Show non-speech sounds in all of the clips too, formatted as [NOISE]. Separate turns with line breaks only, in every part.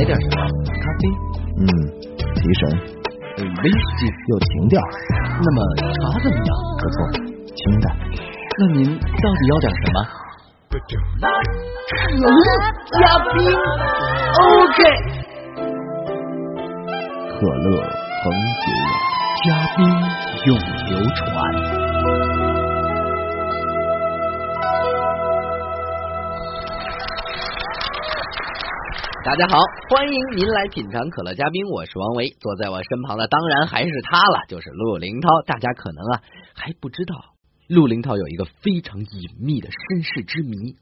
来点什么？咖啡？
嗯，提神。
呃，威士忌
有情调。
那么茶怎么样？
不错，清淡。
那您到底要点什么？
可乐加冰，OK。
可乐恒久远，
加冰永流传。大家好，欢迎您来品尝可乐嘉宾，我是王维，坐在我身旁的当然还是他了，就是陆林涛。大家可能啊还不知道，陆林涛有一个非常隐秘的身世之谜，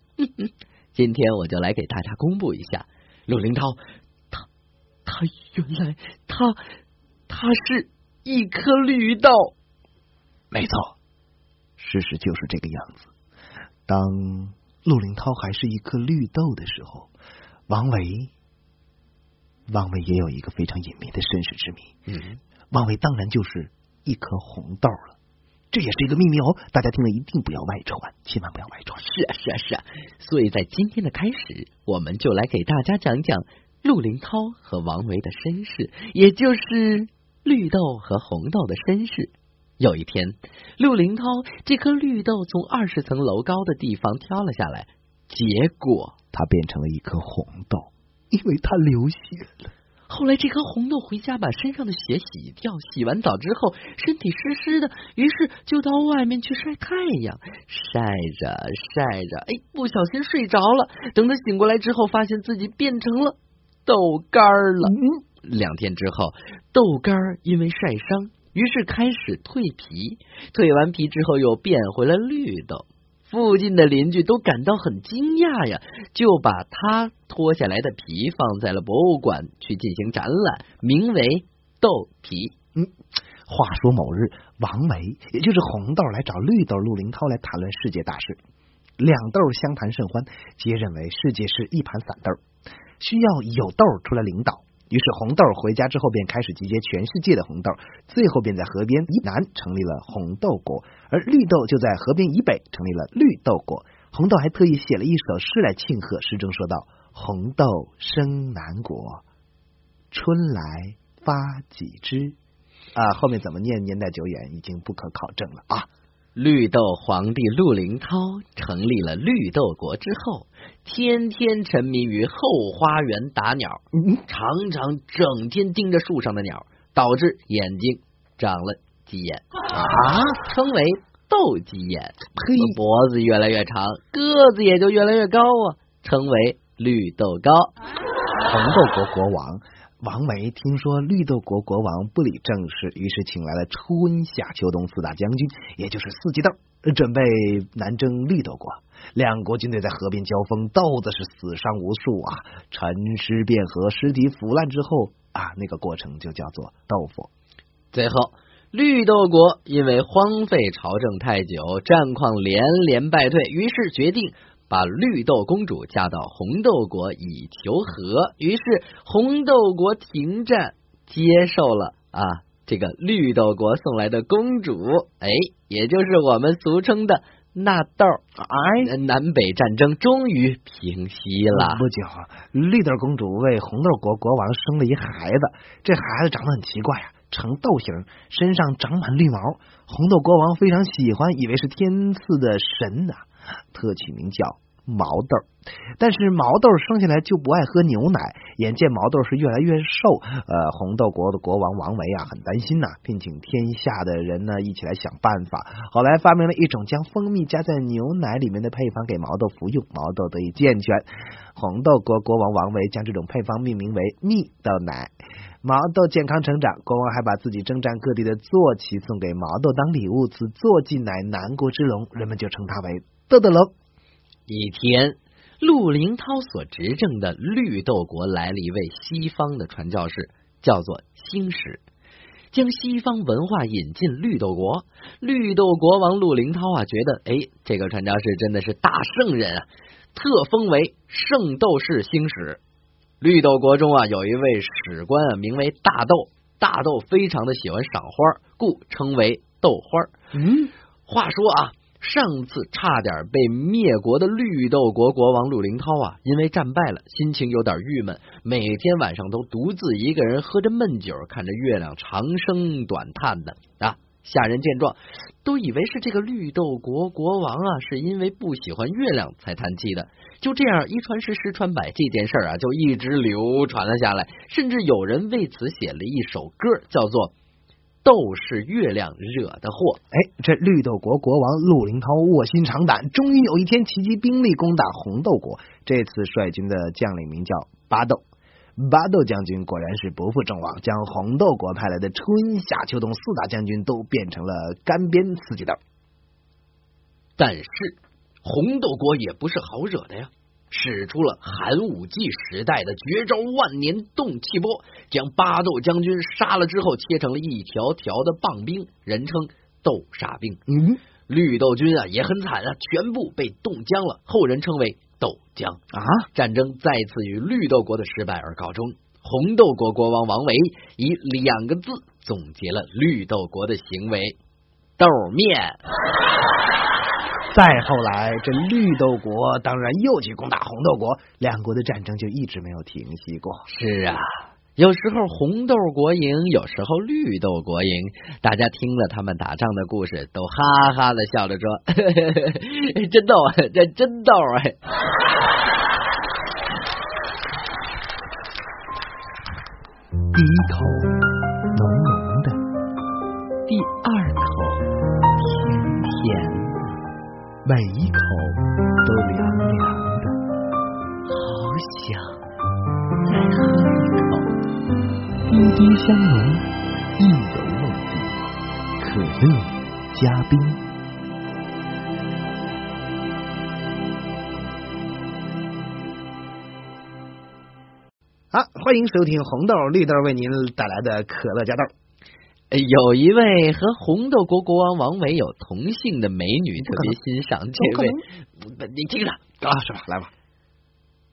今天我就来给大家公布一下，陆林涛。他他原来他他是一颗绿豆，
没错，事实就是这个样子。当陆林涛还是一颗绿豆的时候，王维，王维也有一个非常隐秘的身世之谜。
嗯，
王维当然就是一颗红豆了，这也是一个秘密哦。大家听了一定不要外传，千万不要外传。
是啊，是啊，是啊。所以在今天的开始，我们就来给大家讲讲。陆林涛和王维的身世，也就是绿豆和红豆的身世。有一天，陆林涛这颗绿豆从二十层楼高的地方挑了下来，结果
它变成了一颗红豆，因为它流血了。
后来，这颗红豆回家把身上的血洗掉，洗完澡之后身体湿湿的，于是就到外面去晒太阳，晒着晒着，哎，不小心睡着了。等他醒过来之后，发现自己变成了。豆干了。两天之后，豆干因为晒伤，于是开始蜕皮。蜕完皮之后，又变回了绿豆。附近的邻居都感到很惊讶呀，就把他脱下来的皮放在了博物馆去进行展览，名为豆皮。
嗯，话说某日，王维也就是红豆来找绿豆陆林涛来谈论世界大事，两豆相谈甚欢，皆认为世界是一盘散豆。需要有豆出来领导，于是红豆回家之后便开始集结全世界的红豆，最后便在河边以南成立了红豆国，而绿豆就在河边以北成立了绿豆国。红豆还特意写了一首诗来庆贺，诗中说道：“红豆生南国，春来发几枝。”啊，后面怎么念？年代久远，已经不可考证了啊。
绿豆皇帝陆林涛成立了绿豆国之后，天天沉迷于后花园打鸟，常常整天盯着树上的鸟，导致眼睛长了鸡眼啊，称为斗鸡眼。
呸！
脖子越来越长，个子也就越来越高啊，称为绿豆高。
红豆国国王。王维听说绿豆国国王不理政事，于是请来了春夏秋冬四大将军，也就是四季豆，准备南征绿豆国。两国军队在河边交锋，豆子是死伤无数啊，沉尸遍河，尸体腐烂之后啊，那个过程就叫做豆腐。
最后，绿豆国因为荒废朝政太久，战况连连败退，于是决定。把绿豆公主嫁到红豆国以求和，于是红豆国停战，接受了啊这个绿豆国送来的公主，哎，也就是我们俗称的纳豆。哎，南北战争终于平息了。
不久，绿豆公主为红豆国国王生了一孩子，这孩子长得很奇怪啊，呈豆形，身上长满绿毛。红豆国王非常喜欢，以为是天赐的神呐。特取名叫毛豆，但是毛豆生下来就不爱喝牛奶。眼见毛豆是越来越瘦，呃，红豆国的国王王维啊很担心呐，聘请天下的人呢一起来想办法。后来发明了一种将蜂蜜加在牛奶里面的配方给毛豆服用，毛豆得以健全。红豆国国王王维将这种配方命名为蜜豆奶，毛豆健康成长。国王还把自己征战各地的坐骑送给毛豆当礼物，此坐骑乃南国之龙，人们就称它为。豆豆龙。
一天，陆林涛所执政的绿豆国来了一位西方的传教士，叫做星矢，将西方文化引进绿豆国。绿豆国王陆林涛啊，觉得哎，这个传教士真的是大圣人啊，特封为圣斗士星矢。绿豆国中啊，有一位史官啊，名为大豆，大豆非常的喜欢赏花，故称为豆花。
嗯，
话说啊。上次差点被灭国的绿豆国国王陆林涛啊，因为战败了，心情有点郁闷，每天晚上都独自一个人喝着闷酒，看着月亮长生短叹的啊。下人见状，都以为是这个绿豆国国王啊，是因为不喜欢月亮才叹气的。就这样，一传十，十传百，这件事啊，就一直流传了下来。甚至有人为此写了一首歌，叫做。都是月亮惹的祸。
哎，这绿豆国国王陆林涛卧薪尝胆，终于有一天齐集兵力攻打红豆国。这次率军的将领名叫巴豆，巴豆将军果然是不负众望，将红豆国派来的春夏秋冬四大将军都变成了干煸四季豆。
但是红豆国也不是好惹的呀。使出了寒武纪时代的绝招万年冻气波，将巴豆将军杀了之后，切成了一条条的棒冰，人称豆沙冰。
嗯，
绿豆军啊也很惨啊，全部被冻僵了，后人称为豆浆
啊。
战争再次以绿豆国的失败而告终。红豆国国王王维以两个字总结了绿豆国的行为：豆面。
再后来，这绿豆国当然又去攻打红豆国，两国的战争就一直没有停息过。
是啊，有时候红豆国赢，有时候绿豆国赢。大家听了他们打仗的故事，都哈哈的笑着说：“ [LAUGHS] 真逗，这真逗哎！”
第一每一口都凉凉的，
好想再喝一口。
滴滴香浓，意犹未尽。可乐加冰。好，欢迎收听红豆绿豆为您带来的可乐加豆。
有一位和红豆国国王王维有同姓的美女，特别欣赏这位。你听着
啊，是吧？来吧，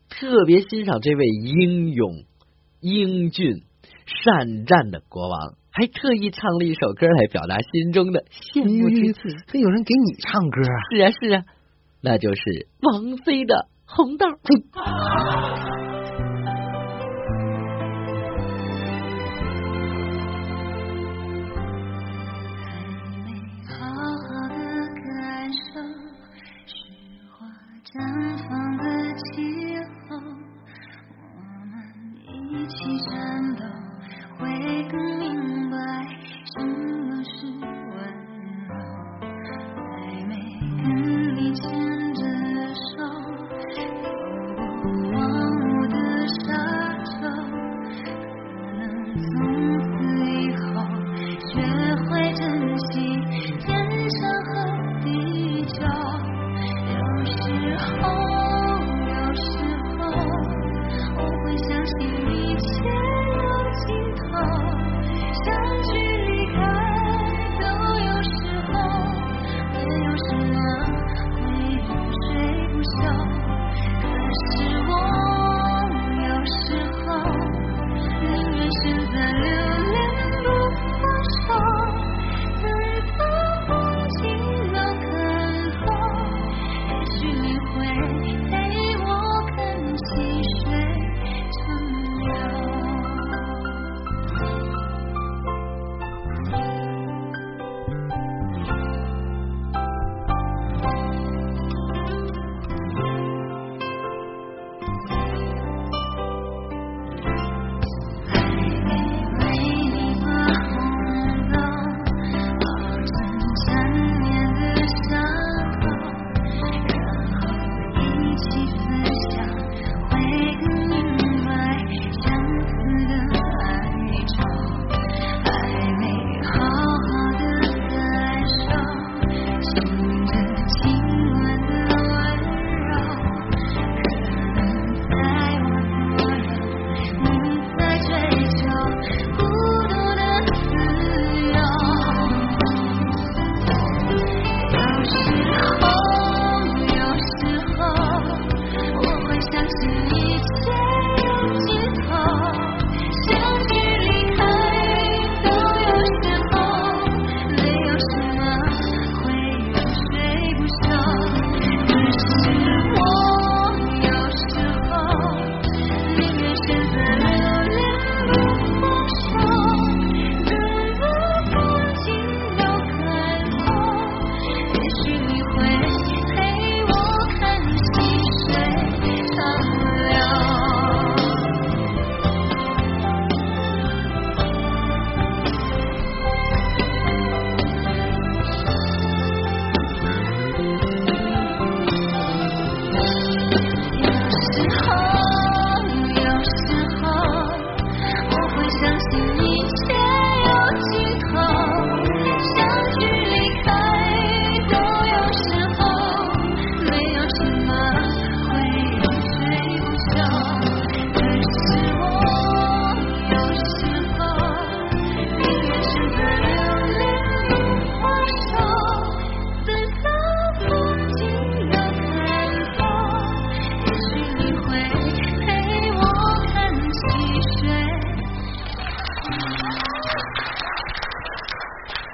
特别欣赏这位英勇、英俊、善战的国王，还特意唱了一首歌来表达心中的羡慕之情。
还有人给你唱歌啊？
是啊，是啊，那就是王菲的《红豆》。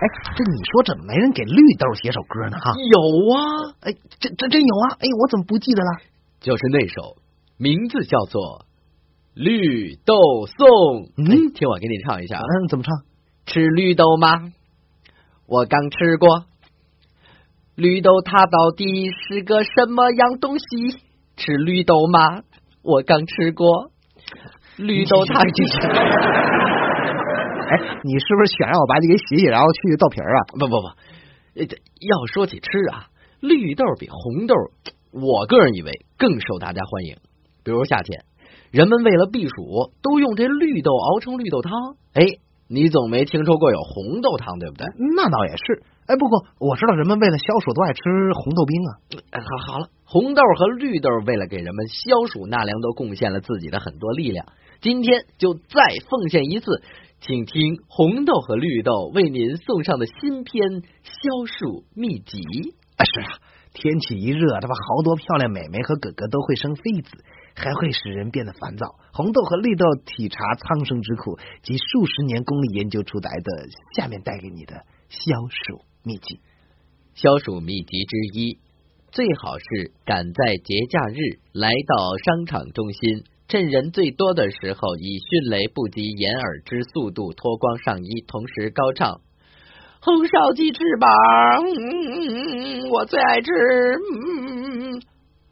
哎，这你说怎么没人给绿豆写首歌呢？哈，
有啊，
哎，这这真有啊！哎，我怎么不记得了？
就是那首，名字叫做《绿豆颂》。
嗯
哎听我给你唱一下啊。
嗯，怎么唱？
吃绿豆吗？我刚吃过。绿豆它到底是个什么样东西？吃绿豆吗？我刚吃过。绿豆它
这这 [LAUGHS] 哎，你是不是想让我把你给洗洗，然后去豆皮儿啊？
不不不，呃这要说起吃啊，绿豆比红豆，我个人以为更受大家欢迎。比如夏天，人们为了避暑，都用这绿豆熬成绿豆汤。哎，你总没听说过有红豆汤，对不对？
那倒也是。哎，不过我知道人们为了消暑都爱吃红豆冰啊。
哎，好好了，红豆和绿豆为了给人们消暑纳凉，都贡献了自己的很多力量。今天就再奉献一次，请听红豆和绿豆为您送上的新篇消暑秘籍。
啊，是啊，天气一热，这不好多漂亮美眉和哥哥都会生痱子，还会使人变得烦躁。红豆和绿豆体察苍生之苦及数十年功力研究出来的，下面带给你的消暑秘籍。
消暑秘籍之一，最好是赶在节假日来到商场中心，趁人最多的时候，以迅雷不及掩耳之速度脱光上衣，同时高唱。红烧鸡翅膀，我最爱吃。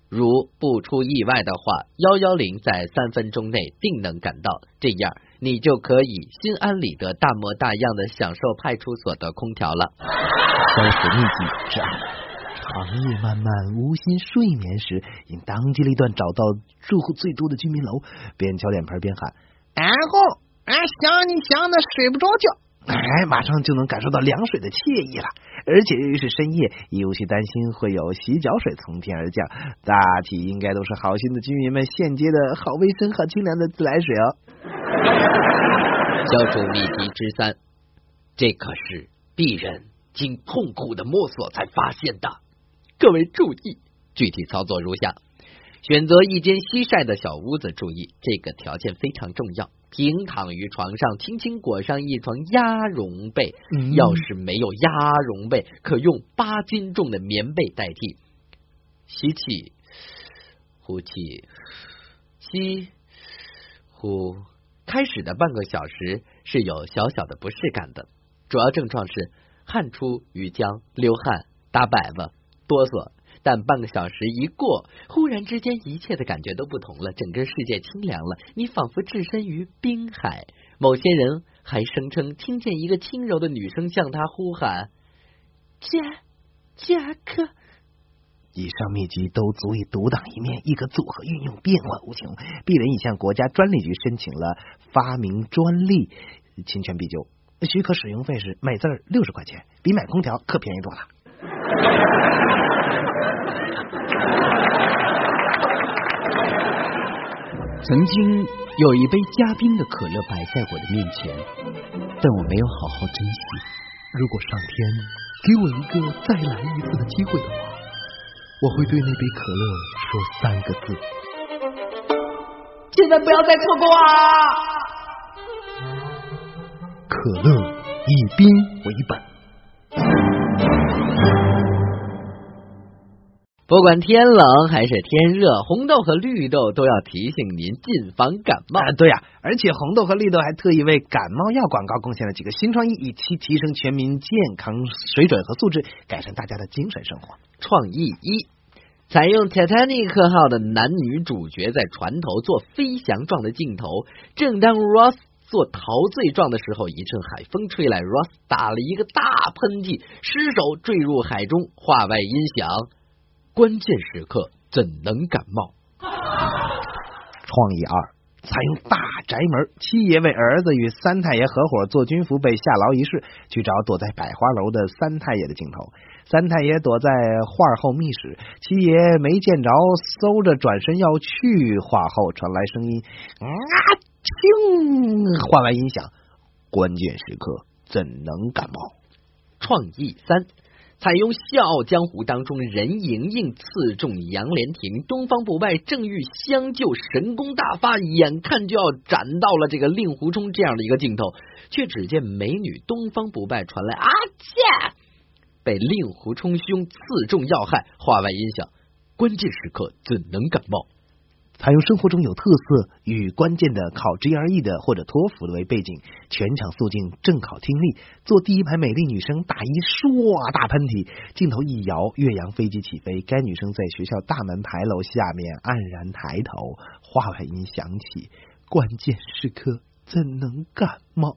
如不出意外的话，幺幺零在三分钟内定能赶到，这样你就可以心安理得、大模大样的享受派出所的空调了。[LAUGHS]
消暑秘籍是二。长夜漫漫，无心睡眠时，因当机立断找到住户最多的居民楼，边敲脸盆边喊：“然后，俺想你想的睡不着觉。”哎，马上就能感受到凉水的惬意了。而且由于是深夜，也无需担心会有洗脚水从天而降，大体应该都是好心的居民们现接的好卫生、好清凉的自来水哦。
消暑秘籍之三，这可是鄙人经痛苦的摸索才发现的。各位注意，具体操作如下：选择一间西晒的小屋子，注意这个条件非常重要。平躺于床上，轻轻裹上一床鸭绒被。
嗯
要是没有鸭绒被，可用八斤重的棉被代替。吸气，呼气，吸，呼。开始的半个小时是有小小的不适感的，主要症状是汗出鱼浆、流汗、打摆子、哆嗦。但半个小时一过，忽然之间一切的感觉都不同了，整个世界清凉了，你仿佛置身于滨海。某些人还声称听见一个轻柔的女声向他呼喊：“杰杰克。”
以上秘籍都足以独当一面，一个组合运用变化无穷。鄙人已向国家专利局申请了发明专利，侵权必究。许可使用费是每字六十块钱，比买空调可便宜多了。[LAUGHS]
曾经有一杯加冰的可乐摆在我的面前，但我没有好好珍惜。如果上天给我一个再来一次的机会的话，我会对那杯可乐说三个字：
千万不要再错过啊！
可乐以冰为本。
不管天冷还是天热，红豆和绿豆都要提醒您谨防感冒。
啊，对呀、而且红豆和绿豆还特意为感冒药广告贡献了几个新创意，以期提升全民健康水准和素质，改善大家的精神生活。
创意一，采用 Titanic 号的男女主角在船头做飞翔状的镜头。正当 Ross 做陶醉状的时候，一阵海风吹来，Ross 打了一个大喷嚏，失手坠入海中，话外音响。关键时刻怎能感冒？
创意二，采用大宅门，七爷为儿子与三太爷合伙做军服被下牢一事，去找躲在百花楼的三太爷的镜头。三太爷躲在画后密室，七爷没见着，搜着转身要去，画后传来声音啊听，换完音响，关键时刻怎能感冒？
创意三。采用《笑傲江湖》当中任盈盈刺中杨莲亭，东方不败正欲相救，神功大发，眼看就要斩到了这个令狐冲这样的一个镜头，却只见美女东方不败传来啊切，被令狐冲兄刺中要害，话外音响，关键时刻怎能感冒？
采用生活中有特色与关键的考 GRE 的或者托福的为背景，全场肃静，正考听力。坐第一排美丽女生打一唰大喷嚏，镜头一摇，岳阳飞机起飞。该女生在学校大门牌楼下面黯然抬头，话外音响起，关键时刻怎能感冒？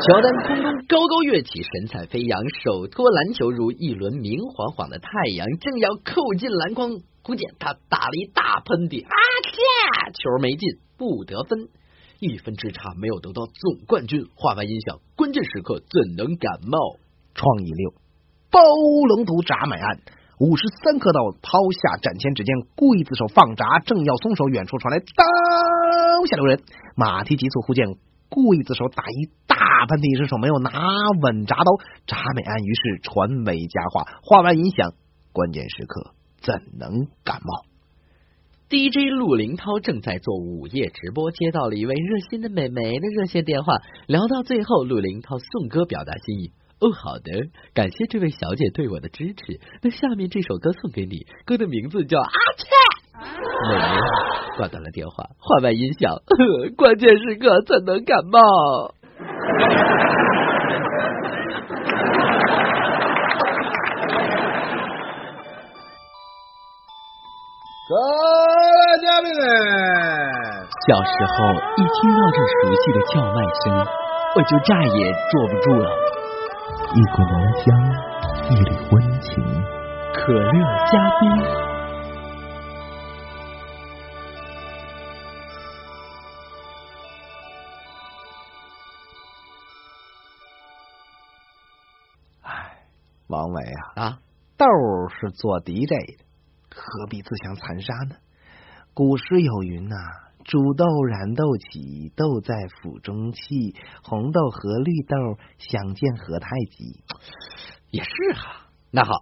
乔丹空中高高跃起，神采飞扬，手托篮球如一轮明晃晃的太阳，正要扣进篮筐，忽见他打了一大喷嚏，啊切！球没进，不得分，一分之差，没有得到总冠军。话外音响，关键时刻怎能感冒？
创意六，包龙图铡买案。五十三颗刀抛下斩前，只见刽子手放闸，正要松手，远处传来刀下留人，马蹄急促，忽见刽子手打一大打喷嚏，伸手没有拿稳铡刀，铡美案于是传为佳话。话外音响，关键时刻怎能感冒
？DJ 陆林涛正在做午夜直播，接到了一位热心的美眉的热线电话。聊到最后，陆林涛送歌表达心意。哦，好的，感谢这位小姐对我的支持。那下面这首歌送给你，歌的名字叫《阿切》。美眉挂断了电话，话外音响，关键时刻怎能感冒？
各位嘉宾们，
小时候一听到这熟悉的叫卖声，我就再也坐不住了。
一股浓香，一缕温情，
可乐加冰。
王维啊，
啊，
豆是做 DJ 的，何必自相残杀呢？古诗有云呐、煮豆燃豆萁，豆在釜中泣。红豆和绿豆，相见何太急。[TSK]
也是哈。那好，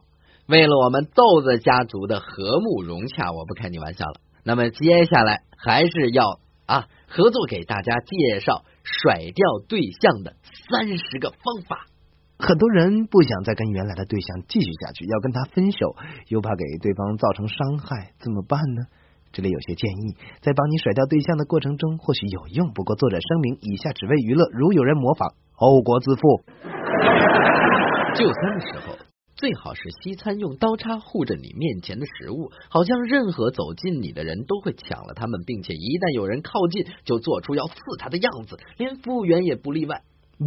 为了我们豆子家族的和睦融洽，我不开你玩笑了。那么接下来还是要啊合作给大家介绍甩掉对象的三十个方法。
很多人不想再跟原来的对象继续下去，要跟他分手，又怕给对方造成伤害，怎么办呢？这里有些建议，在帮你甩掉对象的过程中或许有用，不过作者声明，以下只为娱乐，如有人模仿，后果自负。
就餐的时候，最好是西餐用刀叉护着你面前的食物，好像任何走近你的人都会抢了他们，并且一旦有人靠近，就做出要刺他的样子，连服务员也不例外。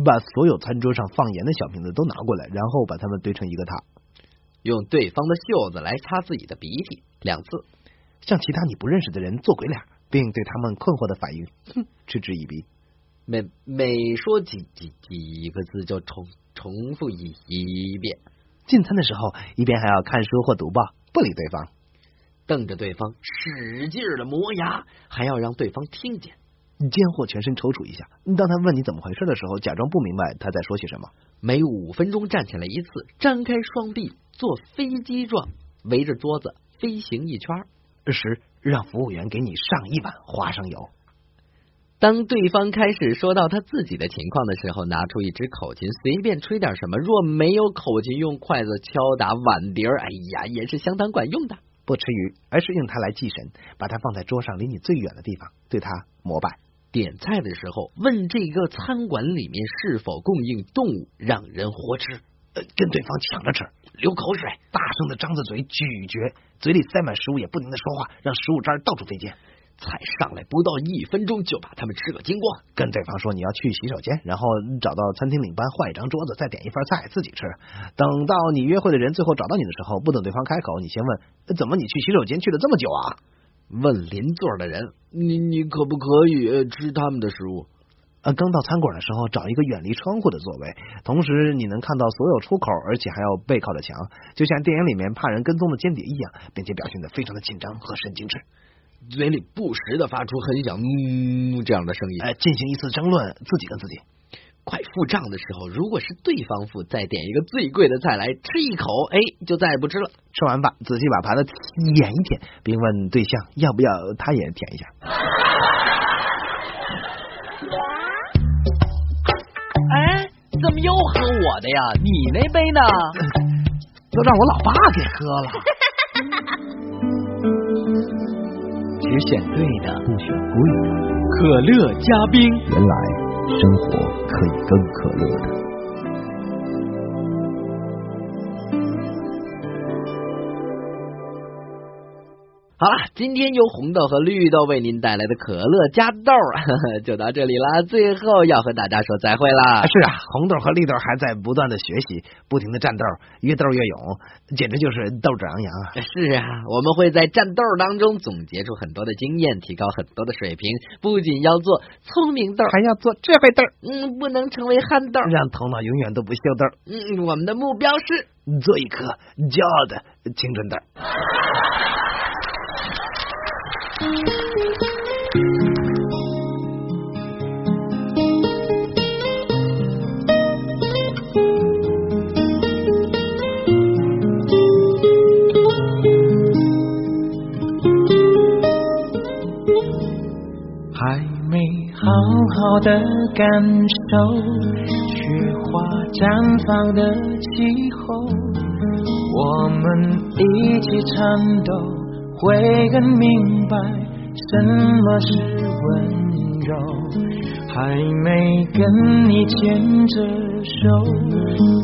把所有餐桌上放盐的小瓶子都拿过来，然后把它们堆成一个塔，
用对方的袖子来擦自己的鼻涕两次。
向其他你不认识的人做鬼脸，并对他们困惑的反应，哼，嗤之以鼻。
每每说几几几个字就重重复一一遍，
进餐的时候，一边还要看书或读报，不理对方。
瞪着对方使劲的磨牙，还要让对方听见。
奸货全身抽搐一下，当他问你怎么回事的时候，假装不明白他在说些什么。
每五分钟站起来一次，张开双臂做飞机状，围着桌子飞行一圈。
十，让服务员给你上一碗花生油。
当对方开始说到他自己的情况的时候，拿出一支口琴，随便吹点什么。若没有口琴，用筷子敲打碗碟儿，哎呀，也是相当管用的。
不吃鱼，而是用它来祭神，把它放在桌上离你最远的地方，对它膜拜。
点菜的时候，问这个餐馆里面是否供应动物，让人活吃，
呃，跟对方抢着吃，
流口水，
大声的张着嘴咀嚼，嘴里塞满食物，也不停的说话，让食物渣到处飞溅。
菜上来不到一分钟就把他们吃个精光，
跟对方说你要去洗手间，然后找到餐厅领班换一张桌子，再点一份菜自己吃。等到你约会的人最后找到你的时候，不等对方开口，你先问怎么你去洗手间去了这么久啊？
问邻座的人，你你可不可以吃他们的食物？
呃，刚到餐馆的时候，找一个远离窗户的座位，同时你能看到所有出口，而且还要背靠着墙，就像电影里面怕人跟踪的间谍一样，并且表现的非常的紧张和神经质。
嘴里不时的发出很响嗯这样的声音，
哎，进行一次争论，自己跟自己。
快付账的时候，如果是对方付，再点一个最贵的菜来吃一口，哎，就再也不吃了。
吃完饭，仔细把盘子舔一舔，并问对象要不要他也舔一下。[LAUGHS]
哎，怎么又喝我的呀？你那杯呢？[LAUGHS]
都让我老爸给喝了。[LAUGHS]
只选对的，不选贵的。可乐加冰，
原来生活可以更可乐的。
好了，今天由红豆和绿豆为您带来的可乐加豆 [LAUGHS] 就到这里啦。最后要和大家说再会啦。
是啊，红豆和绿豆还在不断的学习，不停的战斗，越斗越勇，简直就是斗志昂扬啊！
是啊，我们会在战斗当中总结出很多的经验，提高很多的水平。不仅要做聪明豆，
还要做智慧豆。
嗯，不能成为憨豆，
让头脑永远都不秀豆。
嗯，我们的目标是
做一颗骄傲的青春豆。
还没好好的感受雪花绽放的气候，我们一起颤抖，会更明白什么是温柔。还没跟你牵着手，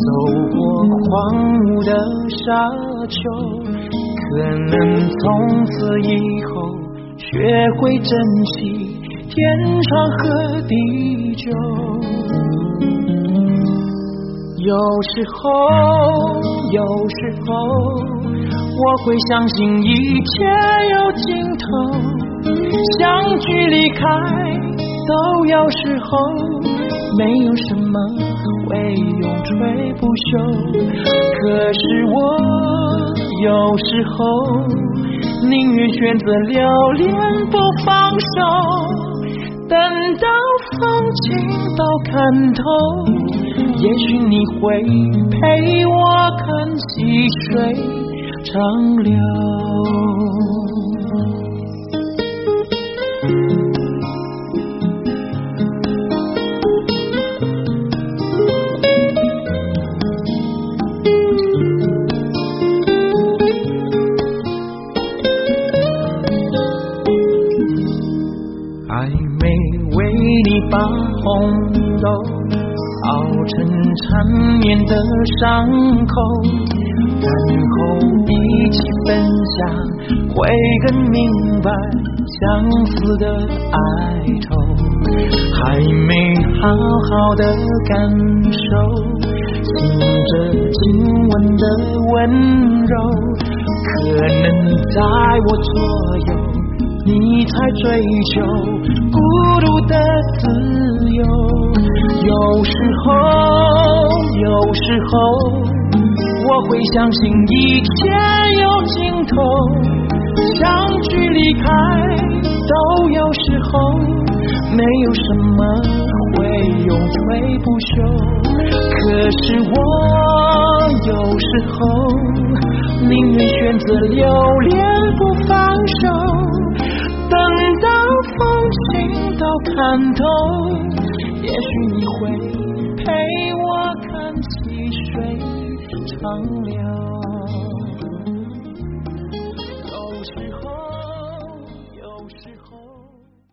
走过荒芜的沙丘，可能从此以后学会珍惜。天长和地久，有时候，有时候，我会相信一切有尽头，相聚离开都有时候，没有什么会永垂不朽。可是我有时候宁愿选择留恋不放手。等到风景都看透，也许你会陪我看细水长流。的哀愁。还没好好的感受，醒着亲吻的温柔，可能在我左右。你才追求孤独的自由，有时候，有时候我会相信一切有尽头，相聚离开都有时候，没有什么会永垂不朽。可是我有时候宁愿选择留恋不放手。等到风景都看透，也许你会陪我看细水长流。